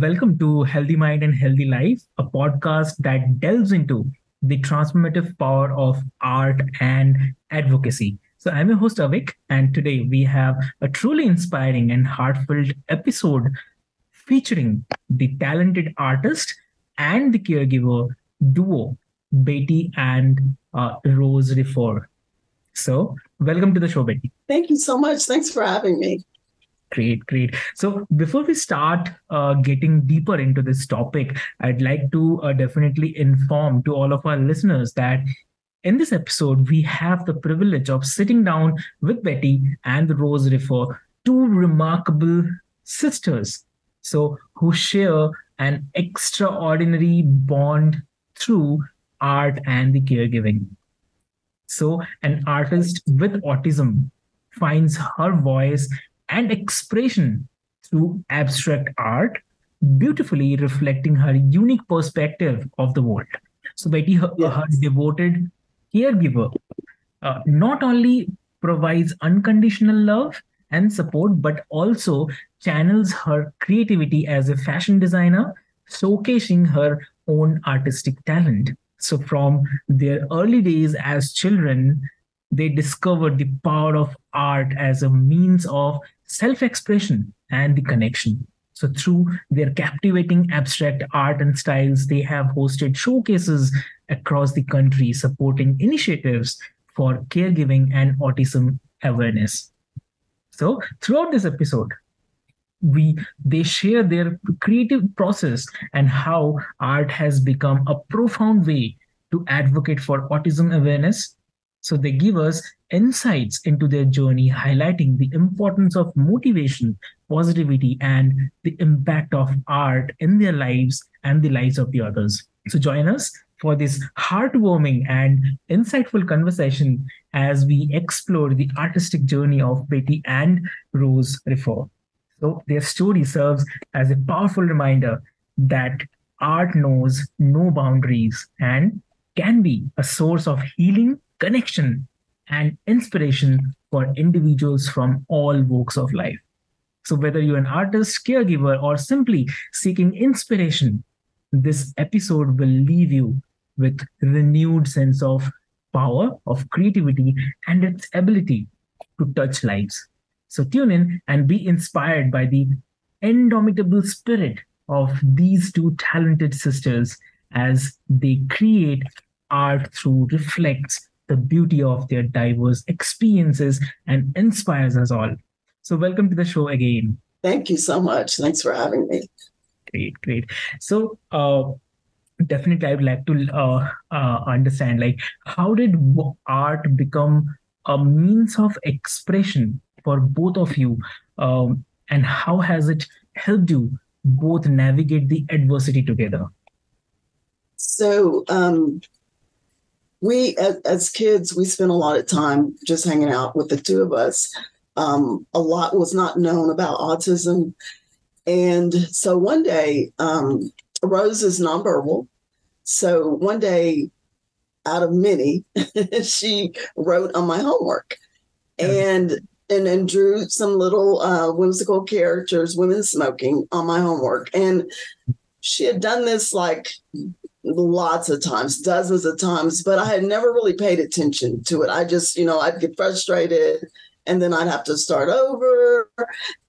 Welcome to Healthy Mind and Healthy Life, a podcast that delves into the transformative power of art and advocacy. So, I'm your host, Avik, and today we have a truly inspiring and heartfelt episode featuring the talented artist and the caregiver duo, Betty and uh, Rose Refour. So, welcome to the show, Betty. Thank you so much. Thanks for having me. Great, great. So before we start uh, getting deeper into this topic, I'd like to uh, definitely inform to all of our listeners that in this episode, we have the privilege of sitting down with Betty and Rose Refour, two remarkable sisters, so who share an extraordinary bond through art and the caregiving. So, an artist with autism finds her voice and expression through abstract art, beautifully reflecting her unique perspective of the world. So, Betty, her, yes. her devoted caregiver, uh, not only provides unconditional love and support, but also channels her creativity as a fashion designer, showcasing her own artistic talent. So, from their early days as children, they discovered the power of art as a means of self expression and the connection. So, through their captivating abstract art and styles, they have hosted showcases across the country supporting initiatives for caregiving and autism awareness. So, throughout this episode, we they share their creative process and how art has become a profound way to advocate for autism awareness so they give us insights into their journey, highlighting the importance of motivation, positivity, and the impact of art in their lives and the lives of the others. So join us for this heartwarming and insightful conversation as we explore the artistic journey of Betty and Rose Refour. So their story serves as a powerful reminder that art knows no boundaries and can be a source of healing connection, and inspiration for individuals from all walks of life. So, whether you're an artist, caregiver, or simply seeking inspiration, this episode will leave you with renewed sense of power, of creativity, and its ability to touch lives. So tune in and be inspired by the indomitable spirit of these two talented sisters as they create art through reflects the beauty of their diverse experiences and inspires us all. So, welcome to the show again. Thank you so much. Thanks for having me. Great, great. So, uh, definitely, I'd like to uh, uh, understand, like, how did art become a means of expression for both of you, um, and how has it helped you both navigate the adversity together? So, um, we as, as, kids we spent a lot of time just hanging out with the two of us. Um, a lot was not known about autism. And so one day um, rose is nonverbal. So one day out of many she wrote on my homework. And and then drew some little uh, whimsical characters women smoking on my homework. And she had done this like lots of times, dozens of times, but I had never really paid attention to it. I just, you know, I'd get frustrated and then I'd have to start over.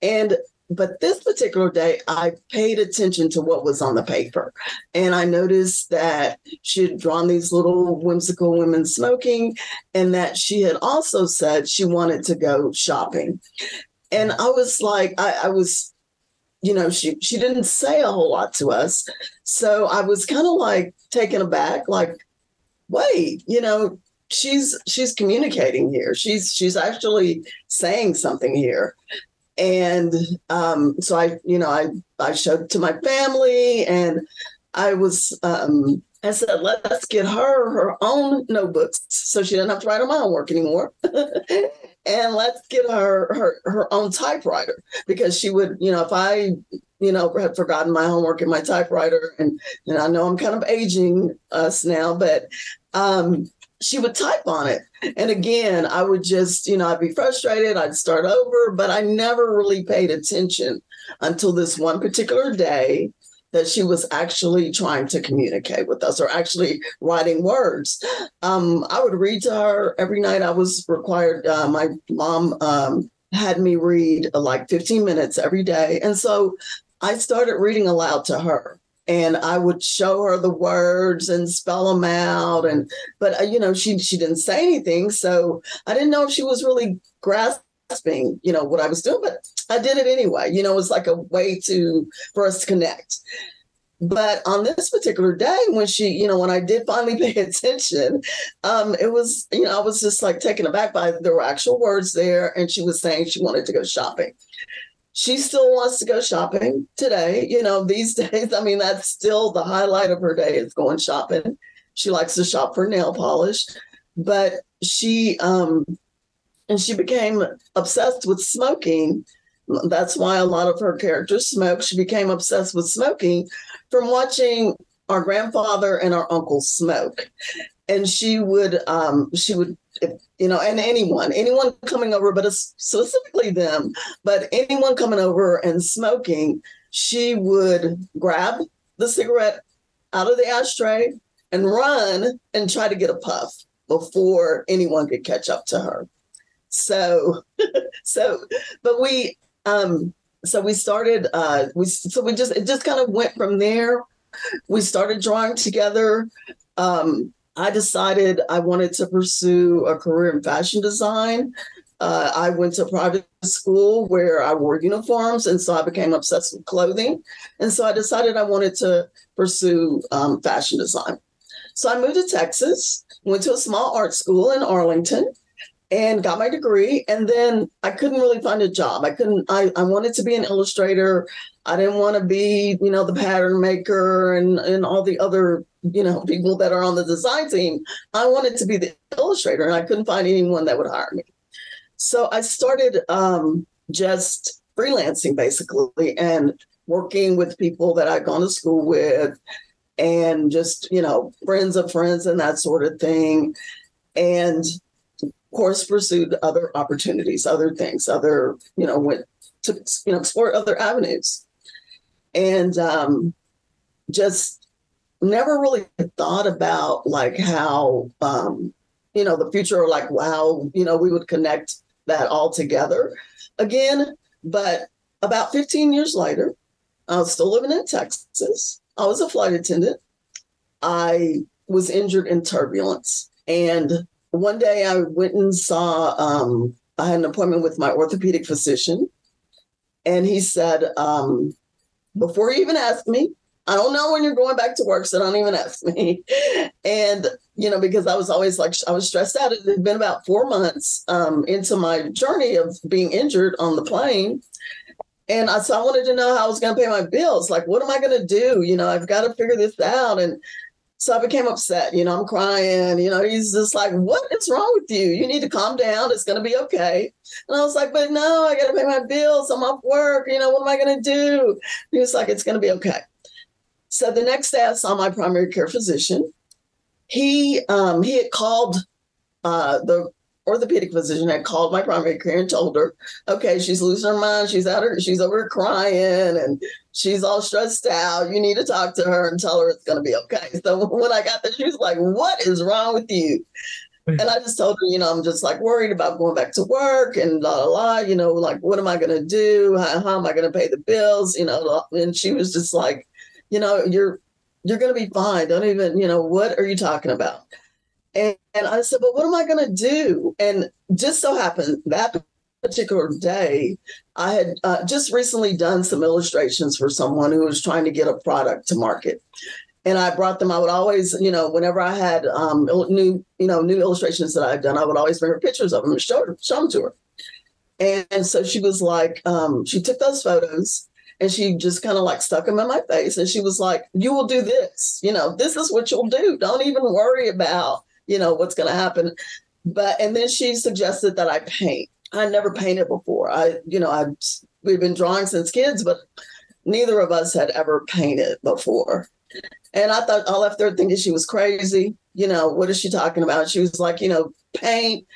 And but this particular day, I paid attention to what was on the paper. And I noticed that she had drawn these little whimsical women smoking, and that she had also said she wanted to go shopping. And I was like, I, I was, you know, she she didn't say a whole lot to us. So I was kind of like taken aback, like, wait, you know, she's she's communicating here. She's she's actually saying something here and um, so I, you know, I I showed to my family, and I was um, I said, let's get her her own notebooks so she doesn't have to write on my homework anymore. and let's get her her her own typewriter because she would, you know, if I, you know, had forgotten my homework in my typewriter, and and I know I'm kind of aging us now, but um, she would type on it. And again, I would just, you know, I'd be frustrated, I'd start over, but I never really paid attention until this one particular day that she was actually trying to communicate with us or actually writing words. Um, I would read to her every night. I was required, uh, my mom um, had me read uh, like 15 minutes every day. And so I started reading aloud to her and I would show her the words and spell them out. And but uh, you know, she she didn't say anything, so I didn't know if she was really grasping, you know, what I was doing. But I did it anyway. You know, it was like a way to for us to connect. But on this particular day, when she, you know, when I did finally pay attention, um, it was, you know, I was just like taken aback by there were actual words there, and she was saying she wanted to go shopping she still wants to go shopping today. You know, these days, I mean, that's still the highlight of her day is going shopping. She likes to shop for nail polish, but she um and she became obsessed with smoking. That's why a lot of her characters smoke. She became obsessed with smoking from watching our grandfather and our uncle smoke. And she would um she would you know, and anyone, anyone coming over, but specifically them, but anyone coming over and smoking, she would grab the cigarette out of the ashtray and run and try to get a puff before anyone could catch up to her. So, so, but we, um, so we started, uh, we, so we just, it just kind of went from there. We started drawing together. Um, I decided I wanted to pursue a career in fashion design. Uh, I went to private school where I wore uniforms, and so I became obsessed with clothing. And so I decided I wanted to pursue um, fashion design. So I moved to Texas, went to a small art school in Arlington, and got my degree. And then I couldn't really find a job. I couldn't, I, I wanted to be an illustrator. I didn't want to be, you know, the pattern maker and, and all the other, you know, people that are on the design team. I wanted to be the illustrator and I couldn't find anyone that would hire me. So I started um, just freelancing basically and working with people that I'd gone to school with and just, you know, friends of friends and that sort of thing. And course, pursued other opportunities, other things, other, you know, went to, you know, explore other avenues. And um, just never really thought about like how, um, you know, the future or like how, you know, we would connect that all together again. But about 15 years later, I was still living in Texas. I was a flight attendant. I was injured in turbulence. And one day I went and saw, um, I had an appointment with my orthopedic physician. And he said, um, before he even asked me, I don't know when you're going back to work, so don't even ask me. and, you know, because I was always like, I was stressed out. It had been about four months um, into my journey of being injured on the plane. And I, so I wanted to know how I was going to pay my bills. Like, what am I going to do? You know, I've got to figure this out. And so I became upset. You know, I'm crying. You know, he's just like, What is wrong with you? You need to calm down. It's going to be okay. And I was like, But no, I got to pay my bills. I'm off work. You know, what am I going to do? He was like, It's going to be okay. So the next day I saw my primary care physician. He um, he had called uh, the orthopedic physician had called my primary care and told her, okay, she's losing her mind. She's out her, she's over crying and she's all stressed out. You need to talk to her and tell her it's to be okay. So when I got there, she was like, what is wrong with you? and I just told her, you know, I'm just like worried about going back to work and la la la, you know, like what am I to do? How, how am I to pay the bills? You know, and she was just like, you know, you're you're to be fine. Don't even, you know, what are you talking about? And, and I said, but what am I going to do? And just so happened that particular day, I had uh, just recently done some illustrations for someone who was trying to get a product to market. And I brought them. I would always, you know, whenever I had um, new, you know, new illustrations that I'd done, I would always bring her pictures of them and show, her, show them to her. And, and so she was like, um, she took those photos and she just kind of like stuck them in my face. And she was like, You will do this. You know, this is what you'll do. Don't even worry about, you know, what's going to happen. But, and then she suggested that I paint. I never painted before. I, you know, I we've been drawing since kids, but neither of us had ever painted before. And I thought I left there thinking she was crazy. You know, what is she talking about? She was like, you know, paint,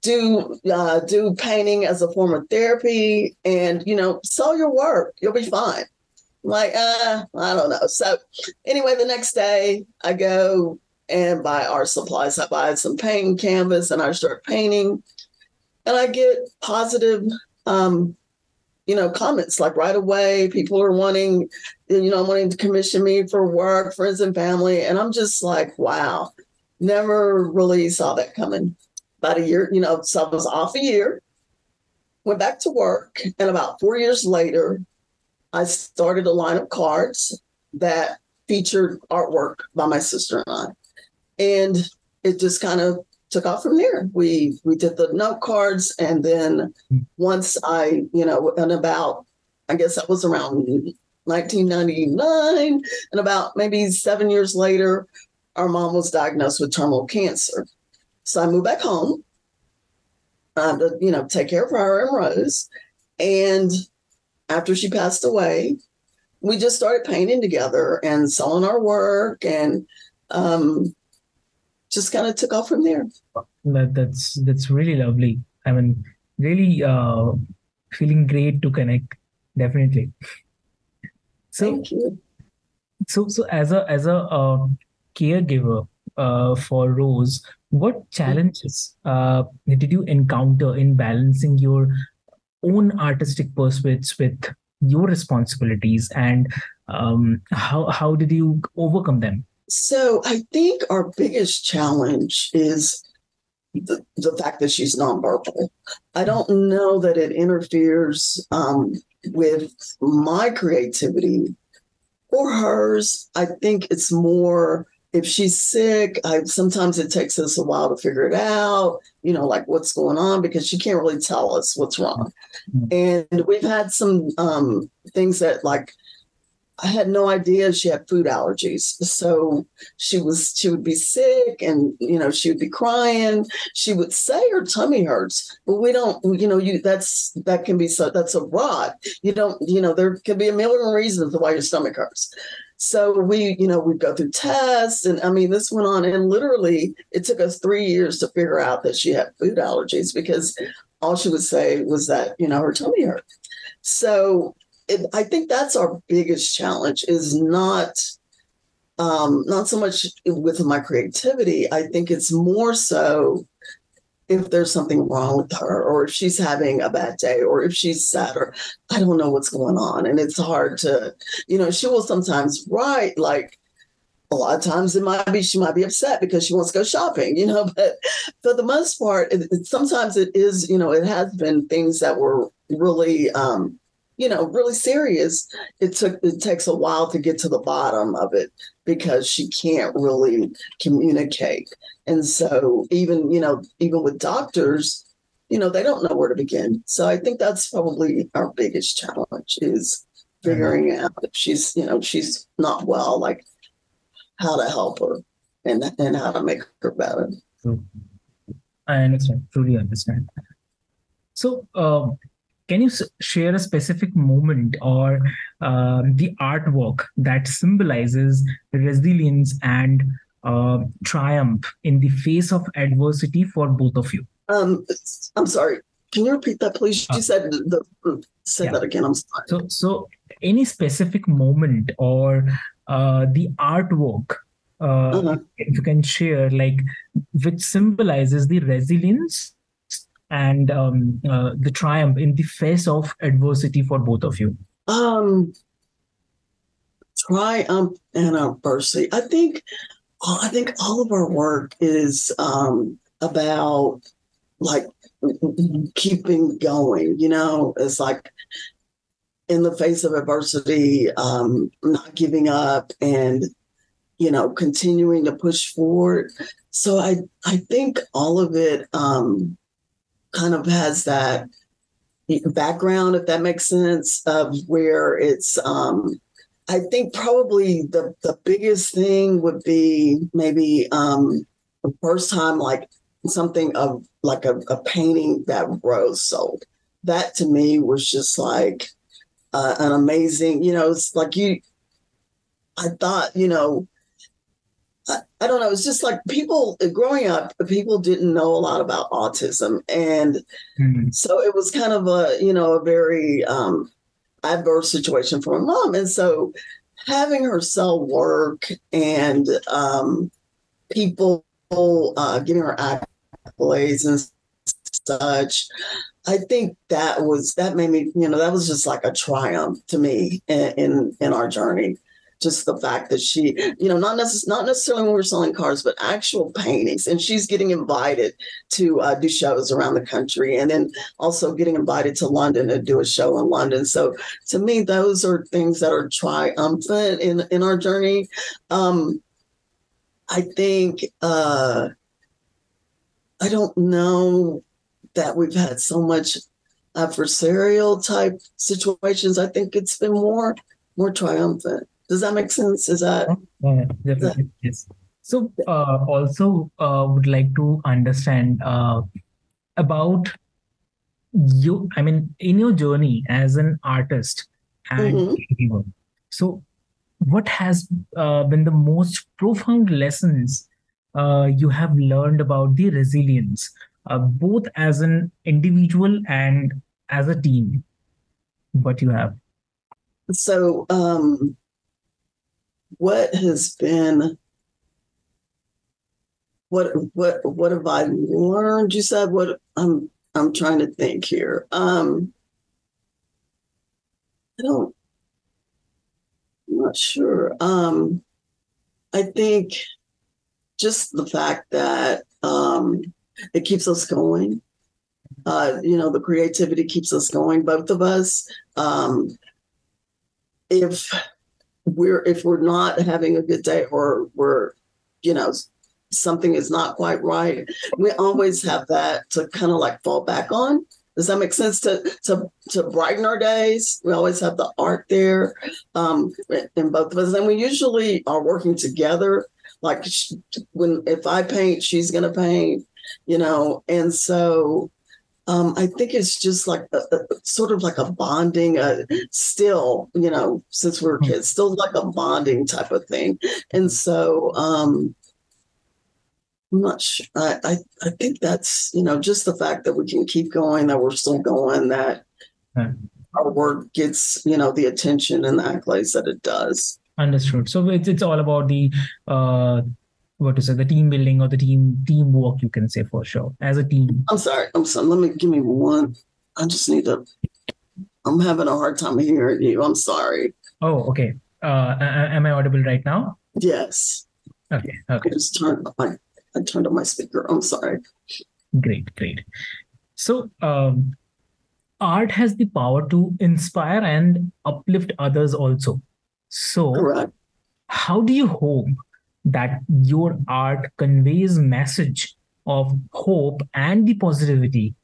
do uh, do painting as a form of therapy, and you know, sell your work. You'll be fine. I'm like, uh, I don't know. So anyway, the next day I go and buy art supplies. I buy some painting canvas and I start painting and I get positive, um, you know, comments like right away. People are wanting, you know, wanting to commission me for work, friends and family, and I'm just like, wow, never really saw that coming. About a year, you know, so I was off a year, went back to work, and about four years later, I started a line of cards that featured artwork by my sister and I. And it just kind of took off from there. We we did the note cards, and then once I, you know, and about I guess that was around 1999, and about maybe seven years later, our mom was diagnosed with terminal cancer. So I moved back home uh, to, you know, take care of her and Rose. And after she passed away, we just started painting together and selling our work and um, just kind of took off from there. That, that's that's really lovely. I mean, really uh, feeling great to connect. Definitely. So, Thank you. So, so as a as a uh, caregiver uh, for Rose, what challenges uh, did you encounter in balancing your own artistic pursuits with your responsibilities, and um, how how did you overcome them? So I think our biggest challenge is the, the fact that she's nonverbal. I don't know that it interferes um, with my creativity or hers. I think it's more if she's sick, I sometimes it takes us a while to figure it out, you know, like what's going on because she can't really tell us what's wrong. Mm-hmm. And we've had some um, things that like I had no idea she had food allergies. So she was she would be sick and you know she would be crying. She would say her tummy hurts, but we don't you know you that's that can be so that's a rot. You don't you know there could be a million reasons why your stomach hurts. So we you know we'd go through tests and I mean this went on and literally it took us 3 years to figure out that she had food allergies because all she would say was that you know her tummy hurt. So I think that's our biggest challenge is not um, not so much with my creativity. I think it's more so if there's something wrong with her or if she's having a bad day or if she's sad or I don't know what's going on. And it's hard to, you know, she will sometimes write like a lot of times it might be she might be upset because she wants to go shopping, you know, but for the most part, it, it, sometimes it is, you know, it has been things that were really um, you know, really serious, it took it takes a while to get to the bottom of it because she can't really communicate. And so even, you know, even with doctors, you know, they don't know where to begin. So I think that's probably our biggest challenge is figuring mm-hmm. out if she's, you know, she's not well, like how to help her and and how to make her better. I understand, truly understand. So um, can you share a specific moment or uh, the artwork that symbolizes resilience and uh, triumph in the face of adversity for both of you? Um, I'm sorry. Can you repeat that, please? You uh, said the, say yeah. that again. I'm sorry. So, so any specific moment or uh, the artwork uh, Uh-huh. if you can share, like, which symbolizes the resilience and um, uh, the triumph in the face of adversity for both of you. Um, triumph and adversity. I think, I think all of our work is um, about like keeping going. You know, it's like in the face of adversity, um, not giving up and you know continuing to push forward. So I I think all of it um, kind of has that background, if that makes sense, of where it's. Um, I think probably the the biggest thing would be maybe um, the first time like something of like a, a painting that Rose sold. That to me was just like uh, an amazing, you know, it's like you. I thought, you know, I, don't know. It's just like people growing up, people didn't know a lot about autism, and Mhm. so it was kind of a you know a very um, adverse situation for my mom, and so having her sell work and um, people uh, giving her accolades and such, I think that was that made me you know that was just like a triumph to me in in, in our journey. Just the fact that she, you know, not necess- not necessarily when we're selling cars, but actual paintings, and she's getting invited to uh, do shows around the country, and then also getting invited to London to do a show in London. So to me, those are things that are triumphant in in our journey. Um, I think uh, I don't know that we've had so much adversarial type situations. I think it's been more more triumphant. Does that make sense? Is that Yeah, definitely. Yes. So, uh, also, uh, would like to understand uh, about you. I mean, in your journey as an artist and Mhm. so what has uh, been the most profound lessons uh, you have learned about the resilience, uh, both as an individual and as a team? What you have? so? Um, what has been what what what have I learned? You said what I'm I'm trying to think here. Um, I don't. I'm not sure. Um, I think just the fact that um, it keeps us going. Uh, you know, the creativity keeps us going. Both of us. Um, if we're if we're not having a good day or we're, you know, something is not quite right, we always have that to kind of like fall back on. Does that make sense? To to to brighten our days, we always have the art there, um, in both of us, and we usually are working together. Like when if I paint, she's gonna paint, you know, and so um, I think it's just like a, a, sort of like a bonding, uh, still, you know, since we we're kids, still like a bonding type of thing. And so um, I'm not sure. I, I, I think that's, you know, just the fact that we can keep going, that we're still going, that Yeah. our work gets, you know, the attention and the accolades that it does. Understood. So it's it's all about the uh what to say, the team building or the team teamwork, you can say for sure, as a team. I'm sorry. I'm sorry. Let me give me one. I just need to. I'm having a hard time hearing you. I'm sorry. Oh, okay. Uh, am I audible right now? Yes. Okay, okay I just turned my I turned on my speaker. I'm sorry. great, great. So, um, art has the power to inspire and uplift others also. So, Correct. how do you hope that your art conveys message of hope and the positivity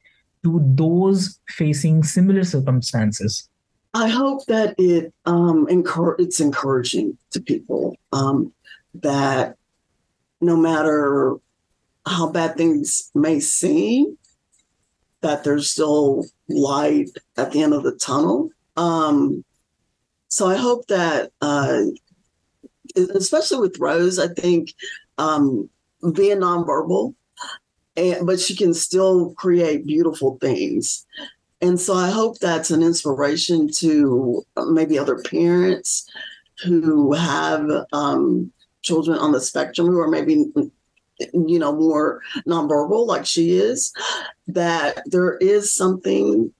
to those facing similar circumstances? I hope that it um encour- it's encouraging to people um that no matter how bad things may seem, that there's still light at the end of the tunnel. Um, so I hope that, uh, especially with Rose, I think um, being nonverbal, and but she can still create beautiful things. And so I hope that's an inspiration to uh, maybe other parents who have um, children on the spectrum who are maybe you know more nonverbal like she is that there is something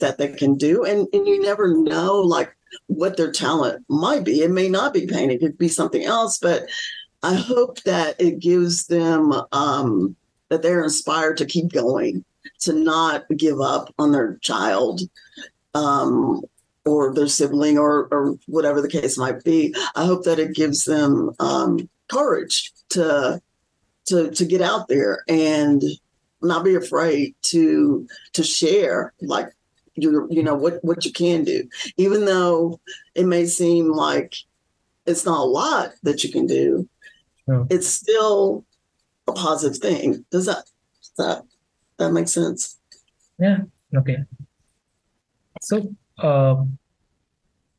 that they can do and, and you never know like what their talent might be. It may not be painting it could be something else but i hope that it gives them um that they're inspired to keep going to not give up on their child um or their sibling or or whatever the case might be. I hope that it gives them um courage to to to get out there and not be afraid to to share like you you know what what you can do. Even though it may seem like it's not a lot that you can do it's still a positive thing. Does that does that that make sense? Yeah. Okay. So uh,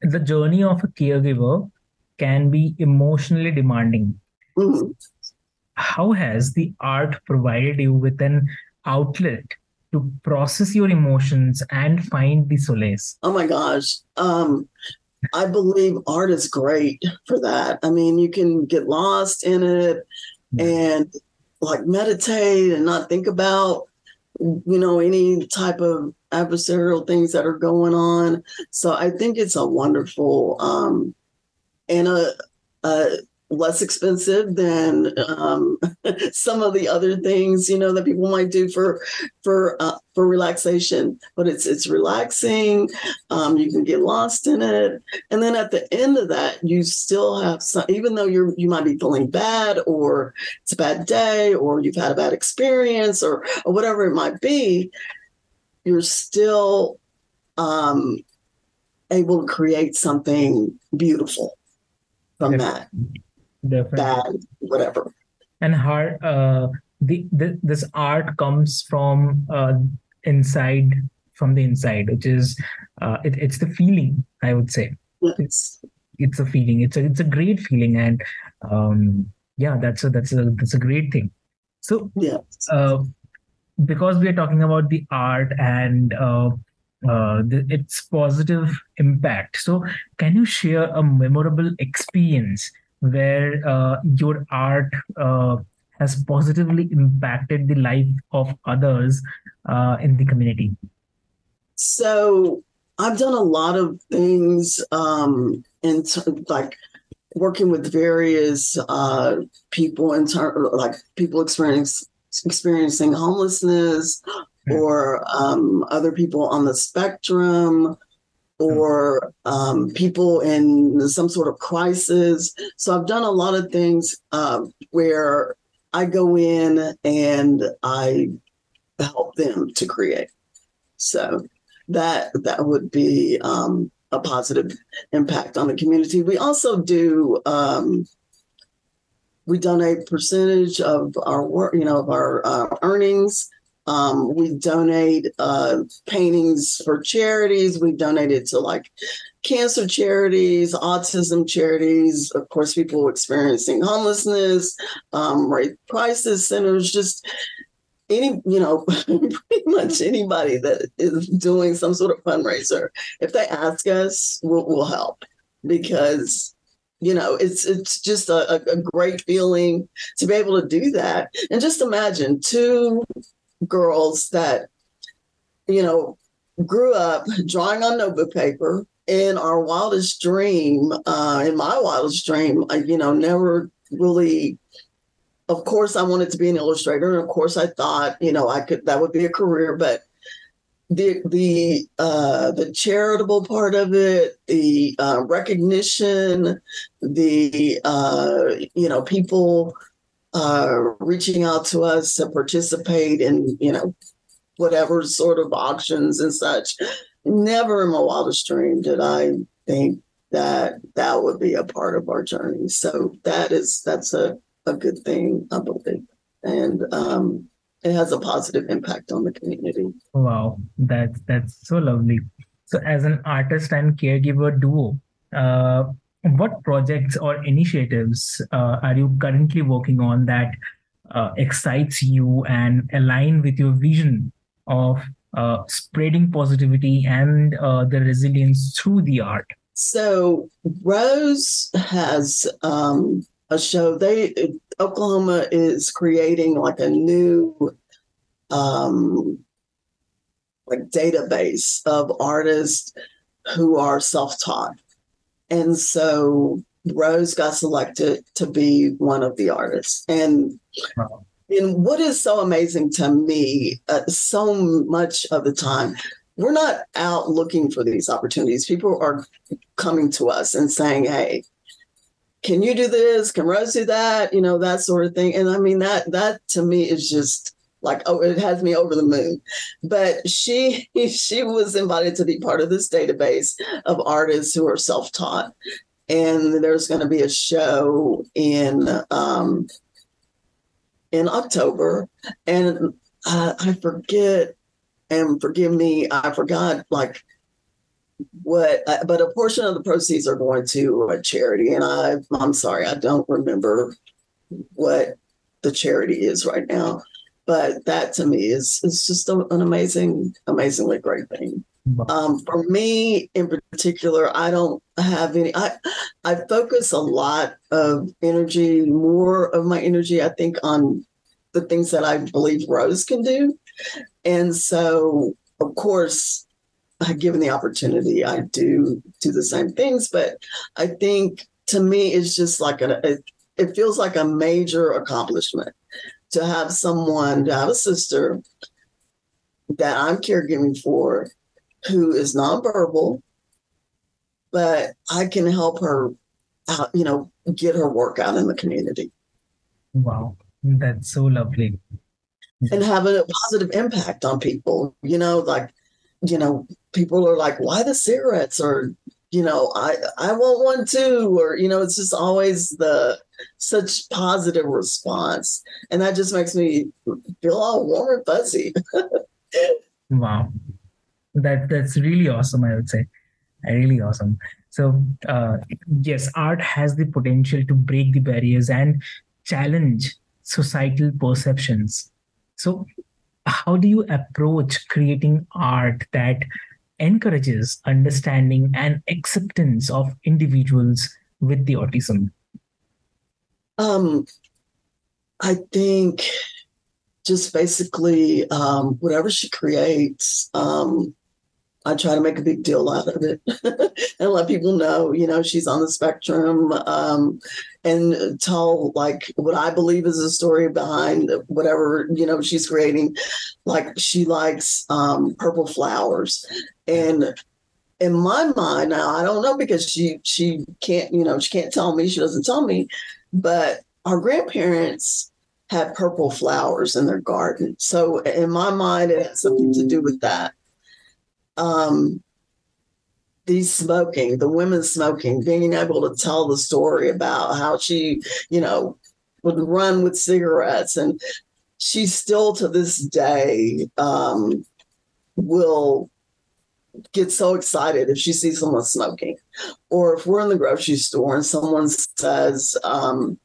the journey of a caregiver can be emotionally demanding. Mhm. how has the art provided you with an outlet to process your emotions and find the solace Oh my gosh. Um, I believe art is great for that. I mean, you can get lost in it and like meditate and not think about, you know, any type of adversarial things that are going on. So I think it's a wonderful um, and a, a less expensive than um, some of the other things, you know, that people might do for for uh, for relaxation. But it's it's relaxing. Um, you can get lost in it, and then at the end of that, you still have some. Even though you're you might be feeling bad, or it's a bad day, or you've had a bad experience, or or whatever it might be, you're still um, able to create something beautiful from that Definitely. whatever. and how uh, the, the this art comes from uh, inside from the inside which is uh, it, it's the feeling i would say Yes. it's a feeling it's a it's a great feeling and um yeah that's a that's a that's a great thing so Yes. uh, because we are talking about the art and uh, uh, the, its positive impact. So, can you share a memorable experience where uh, your art uh, has positively impacted the life of others uh, in the community? So I've done a lot of things um, in ter- like working with various uh, people in terms like people experience experiencing homelessness or um, other people on the spectrum or um, people in some sort of crisis. So I've done a lot of things uh, where I go in and I help them to create. So that that would be um, a positive impact on the community. We also do um, we donate percentage of our work, you know, of our uh, earnings. Um, we donate uh, paintings for charities. We donated to like cancer charities, autism charities, of course, people experiencing homelessness, um, rape crisis centers, just any, you know, pretty much anybody that is doing some sort of fundraiser. If they ask us, we'll, we'll help because you know it's it's just a, a great feeling to be able to do that and just imagine two girls that you know grew up drawing on notebook paper in our wildest dream uh in my wildest dream. I, you know never really of course i wanted to be an illustrator and of course i thought you know i could that would be a career but the the uh, the charitable part of it, the uh, recognition, the uh, you know people uh, reaching out to us to participate in you know whatever sort of auctions and such. Never in my wildest dream did I think that that would be a part of our journey. So that is that's a a good thing, I believe, and um, it has a positive impact on the community. Wow, that's that's so lovely. So, as an artist and caregiver duo, uh, what projects or initiatives uh, are you currently working on that uh, excites you and align with your vision of uh, spreading positivity and uh, the resilience through the art? So Rose has um, a show. They Oklahoma is creating like a new um like database of artists who are self-taught. And so Rose got selected to be one of the artists. And wow. and what is so amazing to me, uh, so much of the time, we're not out looking for these opportunities. People are coming to us and saying, "Hey, can you do this? Can Rose do that? You know, that sort of thing." And I mean that that to me is just like oh it has me over the moon. But she she was invited to be part of this database of artists who are self-taught. And there's going to be a show in um in october. And uh, i forget and forgive me i forgot like what uh, but a portion of the proceeds are going to a charity. And i i'm sorry i don't remember what the charity is right now but that to me is is just a, an amazing, amazingly great thing. Um, for me in particular, I don't have any. I I focus a lot of energy, more of my energy, I think, on the things that I believe Rose can do, and so of course, given the opportunity, I do do the same things. But I think to me, it's just like a, a it feels like a major accomplishment to have someone, to have a sister that I'm caregiving for who is nonverbal, but I can help her out, you know, get her work out in the community. Wow, that's so lovely. And have a positive impact on people. You know, like, you know, people are like, why the cigarettes? Or, you know, I I want one too. Or, you know, it's just always the such positive response. And that just makes me feel all warm and fuzzy. wow. That that's really awesome, I would say. Really awesome. So uh, yes, art has the potential to break the barriers and challenge societal perceptions. So how do you approach creating art that encourages understanding and acceptance of individuals with the autism? Um, I think just basically um, whatever she creates, um, I try to make a big deal out of it and let people know, you know, she's on the spectrum um, and tell like what I believe is a story behind whatever, you know, she's creating. Like she likes um, purple flowers. And in my mind now, I don't know because she she can't, you know, she can't tell me, she doesn't tell me, but our grandparents had purple flowers in their garden. So in my mind, it has something to do with that. Um, these smoking, the women smoking, being able to tell the story about how she, you know, would run with cigarettes. And she still to this day um, will get so excited if she sees someone smoking. Or if we're in the grocery store and someone says, um,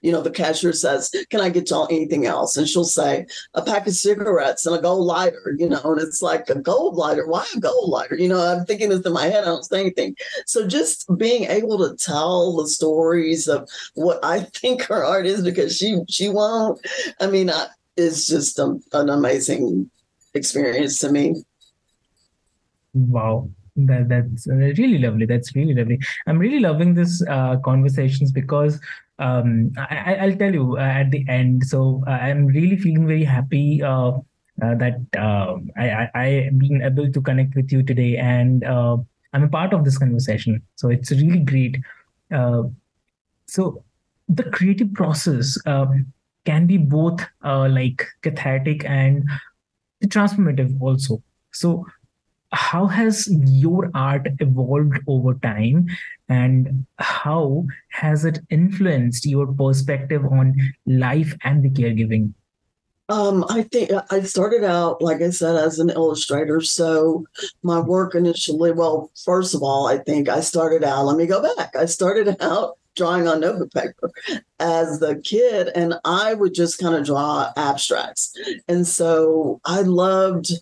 you know, the cashier says, Can I get y'all anything else? And she'll say, A pack of cigarettes and a gold lighter, you know, and it's like a gold lighter. Why a gold lighter? You know, I'm thinking this in my head, I don't say anything. So just being able to tell the stories of what I think her art is because she she won't. I mean, I, it's just a, an amazing experience to me. Wow that that's really lovely that's really lovely i'm really loving this uh, conversations because um, I, will tell you uh, at the end. So uh, I'm really feeling very happy uh, that uh, I, I, been able to connect with you today, and I'm a part of this conversation. So it's really great. so the creative process can be both like cathartic and transformative also. So how has your art evolved over time and how has it influenced your perspective on life and the caregiving um, I think I started out, like I said, as an illustrator. So my work initially, well, first of all, I think I started out, let me go back. I started out drawing on notebook paper as the kid, and I would just kind of draw abstracts. And so I loved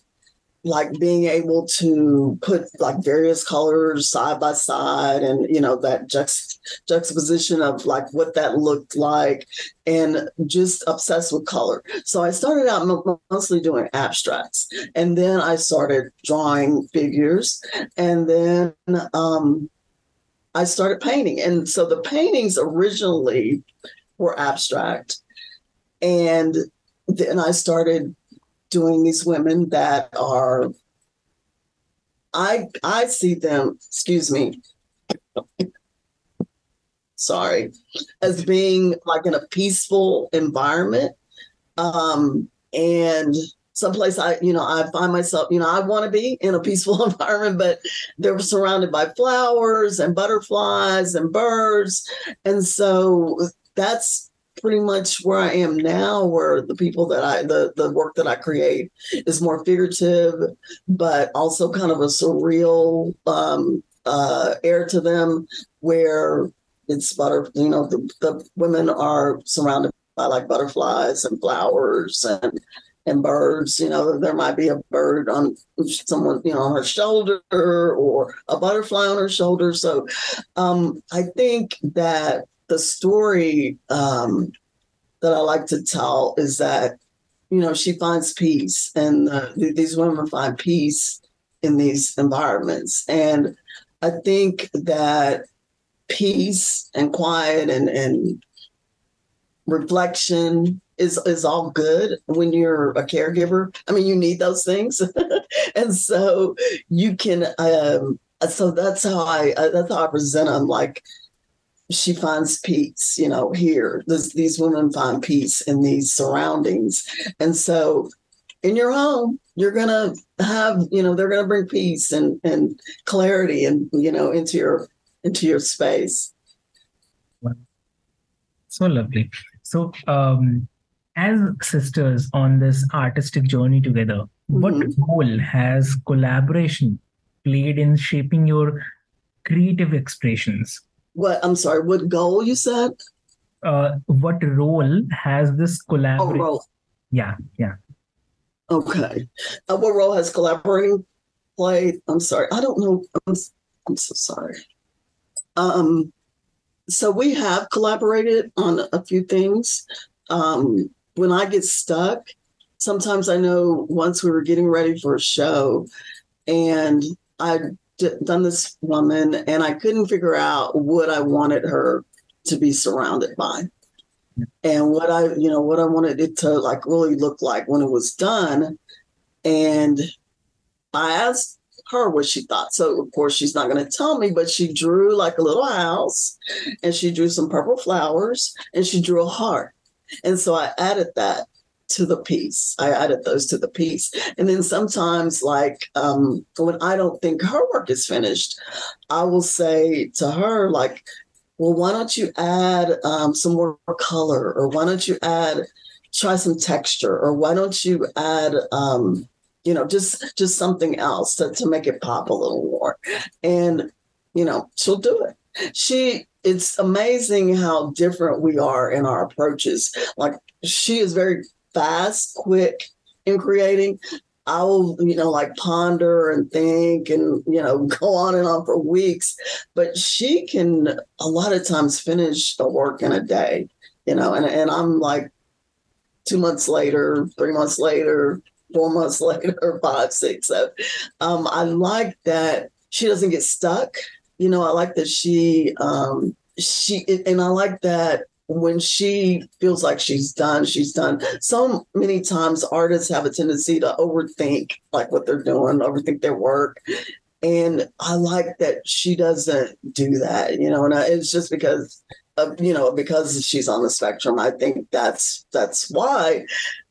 like being able to put like various colors side by side and you know that juxt- juxtaposition of like what that looked like and just obsessed with color. So i started out mostly doing abstracts and then i started drawing figures and then um, i started painting. And so the paintings originally were abstract and then i started doing these women that are I I see them, excuse me. sorry, as being like in a peaceful environment. Um and someplace I, you know, I find myself, you know, I want to be in a peaceful environment, but they're surrounded by flowers and butterflies and birds. And so that's pretty much where I am now, where the people that I the the work that I create is more figurative, but also kind of a surreal um, uh, air to them, where it's butter. You know, the, the women are surrounded by like butterflies and flowers and and birds. You know, there might be a bird on someone, you know, on her shoulder or a butterfly on her shoulder. So um, I think that the story um, that I like to tell is that, you know, she finds peace and uh, these women find peace in these environments. And I think that peace and quiet and, and reflection is is all good when you're a caregiver. I mean, you need those things, and so you can. Um, so that's how I that's how I present them. Like she finds peace, you know, here. This, these women find peace in these surroundings. And so in your home, you're going to have, you know, they're going to bring peace and, and clarity and, you know, into your, into your space. So lovely. So, um, as sisters on this artistic journey together, mm-hmm. what role has collaboration played in shaping your creative expressions? What I'm sorry, what goal you said? Uh, what role has this collaboration? Oh. Yeah, yeah. Okay. Uh, what role has collaborating played? I'm sorry. I don't know. I'm, I'm so sorry. Um, so we have collaborated on a few things. Um, when I get stuck, sometimes I know once we were getting ready for a show and I done this woman and I couldn't figure out what I wanted her to be surrounded by. And what I, you know, what I wanted it to like really look like when it was done. And I asked her what she thought. So of course she's not going to tell me, but she drew like a little house and she drew some purple flowers and she drew a heart. And so I added that to the piece. I added those to the piece. And then sometimes, like um, when I don't think her work is finished, I will say to her, like, well, why don't you add um, some more color? Or why don't you add, try some texture? Or why don't you add, um, you know, just just something else to, to make it pop a little more? And, you know, she'll do it. She it's amazing how different we are in our approaches. Like she is very fast, quick in creating. I will, you know, like ponder and think and, you know, go on and on for weeks. But she can a lot of times finish a work in a day, you know, and, and I'm like two months later, three months later, four months later, five, six. So um, I like that she doesn't get stuck. You know, I like that she um she and I like that when she feels like she's done, she's done. So many times artists have a tendency to overthink like what they're doing, overthink their work. And I like that she doesn't do that, you know, and I, it's just because of, you know, because she's on the spectrum. I think that's that's why.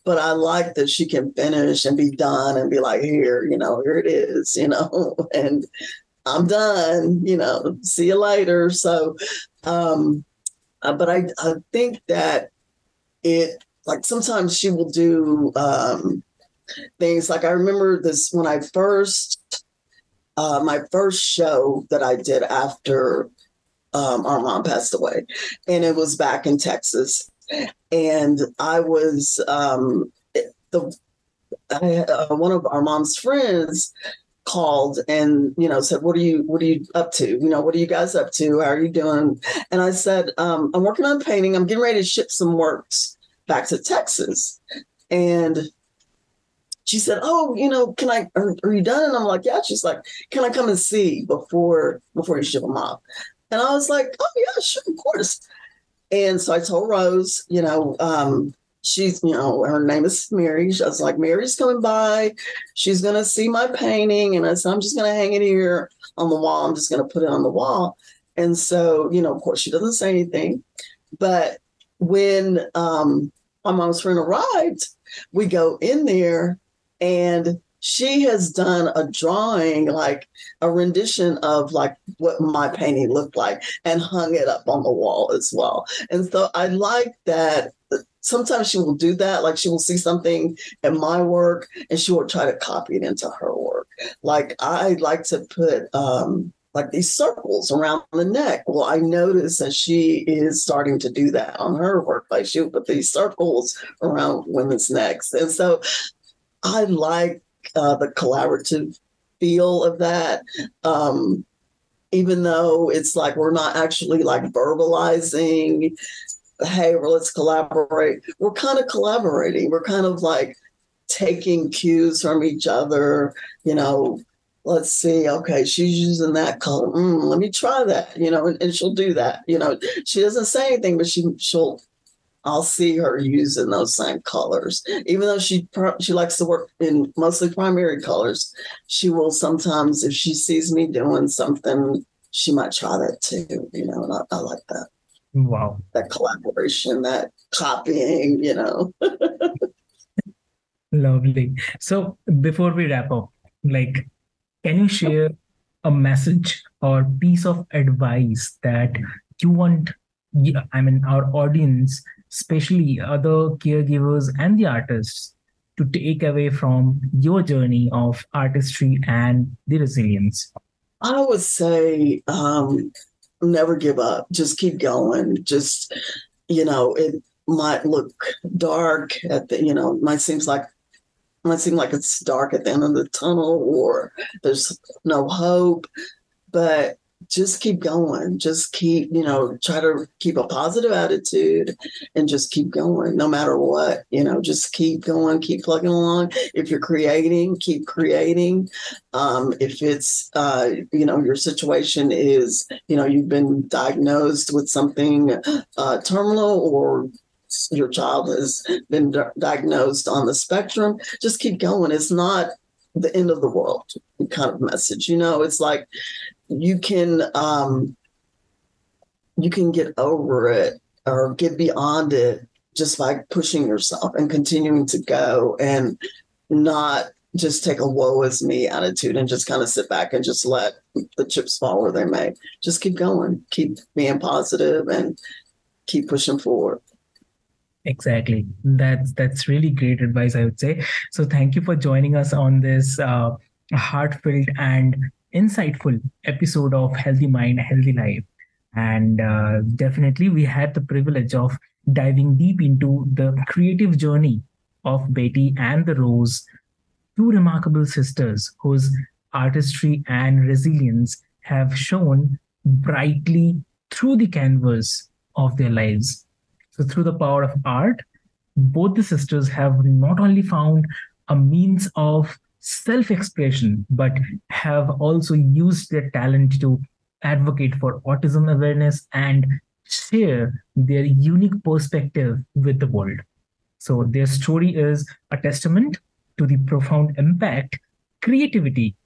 But I like that she can finish and be done and be like, here, you know, here it is, you know, and I'm done, you know, see you later. So um uh, but I, I think that it, like sometimes she will do um, things like I remember this when I first, uh, my first show that I did after um, our mom passed away, and it was back in Texas. And I was um, the I, uh, one of our mom's friends called and you know said what are you what are you up to? You know what are you guys up to? How are you doing? And i said um, i'm working on painting. I'm getting ready to ship some works back to texas. And she said oh you know can i are, are you done? And i'm like yeah. She's like can i come and see before before you ship them off? And i was like oh yeah sure of course. And so i told rose you know um, she's, you know, her name is Mary. Was like, Mary's coming by. She's going to see my painting. And I said, I'm just going to hang it here on the wall. I'm just going to put it on the wall. And so, you know, of course, she doesn't say anything. But when um, my mom's friend arrived, we go in there and she has done a drawing, like a rendition of like what my painting looked like and hung it up on the wall as well. And so I like that sometimes she will do that. Like she will see something in my work and she will try to copy it into her work. Like I like to put um, like these circles around the neck. Well, I noticed that she is starting to do that on her work. Like she'll put these circles around women's necks. And so I like uh, the collaborative feel of that. Um, even though it's like we're not actually like verbalizing hey, well, let's collaborate. We're kind of collaborating. We're kind of like taking cues from each other, you know. Let's see. Okay, she's using that color. Mm, let me try that. You know, and, and she'll do that. You know, she doesn't say anything, but she she'll I'll see her using those same colors. Even though she she likes to work in mostly primary colors, she will sometimes, if she sees me doing something, she might try that too. You know, and I, I like that. Wow. That collaboration, that copying, you know. Lovely. So before we wrap up, like, can you share a message or piece of advice that you want, I mean, our audience, especially other caregivers and the artists, to take away from your journey of artistry and the resilience? I would say um, never give up. Just keep going. Just, you know, it might look dark at the, you know, might seems like might seem like it's dark at the end of the tunnel or there's no hope. But just keep going. Just keep, you know, try to keep a positive attitude and just keep going no matter what. You know, just keep going, keep plugging along. If you're creating, keep creating. Um, if it's, uh, you know, your situation is, you know, you've been diagnosed with something uh, terminal or your child has been diagnosed on the spectrum, just keep going. It's not the end of the world kind of message. You know, it's like you can um, you can get over it or get beyond it just by pushing yourself and continuing to go and not just take a woe is me attitude and just kind of sit back and just let the chips fall where they may. Just keep going, keep being positive and keep pushing forward. Exactly. That's that's really great advice, I would say. So thank you for joining us on this uh, heartfelt and insightful episode of Healthy Mind, Healthy Life. And uh, definitely, we had the privilege of diving deep into the creative journey of Betty and the Rose, two remarkable sisters whose artistry and resilience have shown brightly through the canvas of their lives. So, through the power of art, both the sisters have not only found a means of self expression, but have also used their talent to advocate for autism awareness and share their unique perspective with the world. So, their story is a testament to the profound impact creativity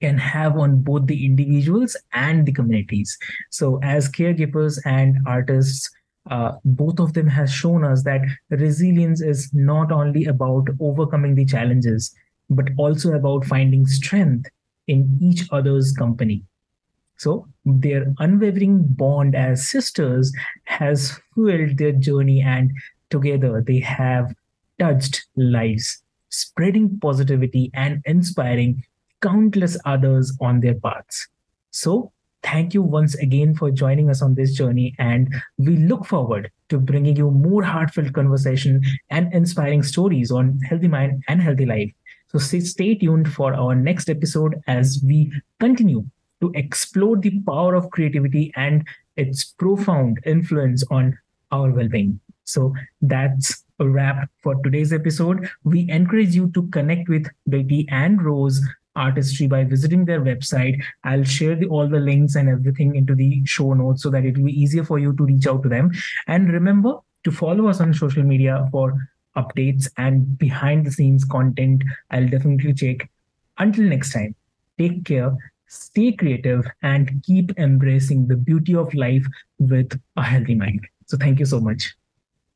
can have on both the individuals and the communities. So, as caregivers and artists, uh, both of them has shown us that resilience is not only about overcoming the challenges but also about finding strength in each other's company. So their unwavering bond as sisters has fueled their journey, and together they have touched lives, spreading positivity and inspiring countless others on their paths. So, thank you once again for joining us on this journey, and we look forward to bringing you more heartfelt conversation and inspiring stories on healthy mind and healthy life. So stay tuned for our next episode as we continue to explore the power of creativity and its profound influence on our well-being. So that's a wrap for today's episode. We encourage you to connect with Betty and Rose artistry by visiting their website. I'll share the, all the links and everything into the show notes so that it will be easier for you to reach out to them. And remember to follow us on social media for updates and behind the scenes content. I'll definitely check. Until next time, take care, stay creative, and keep embracing the beauty of life with a healthy mind. So, thank you so much.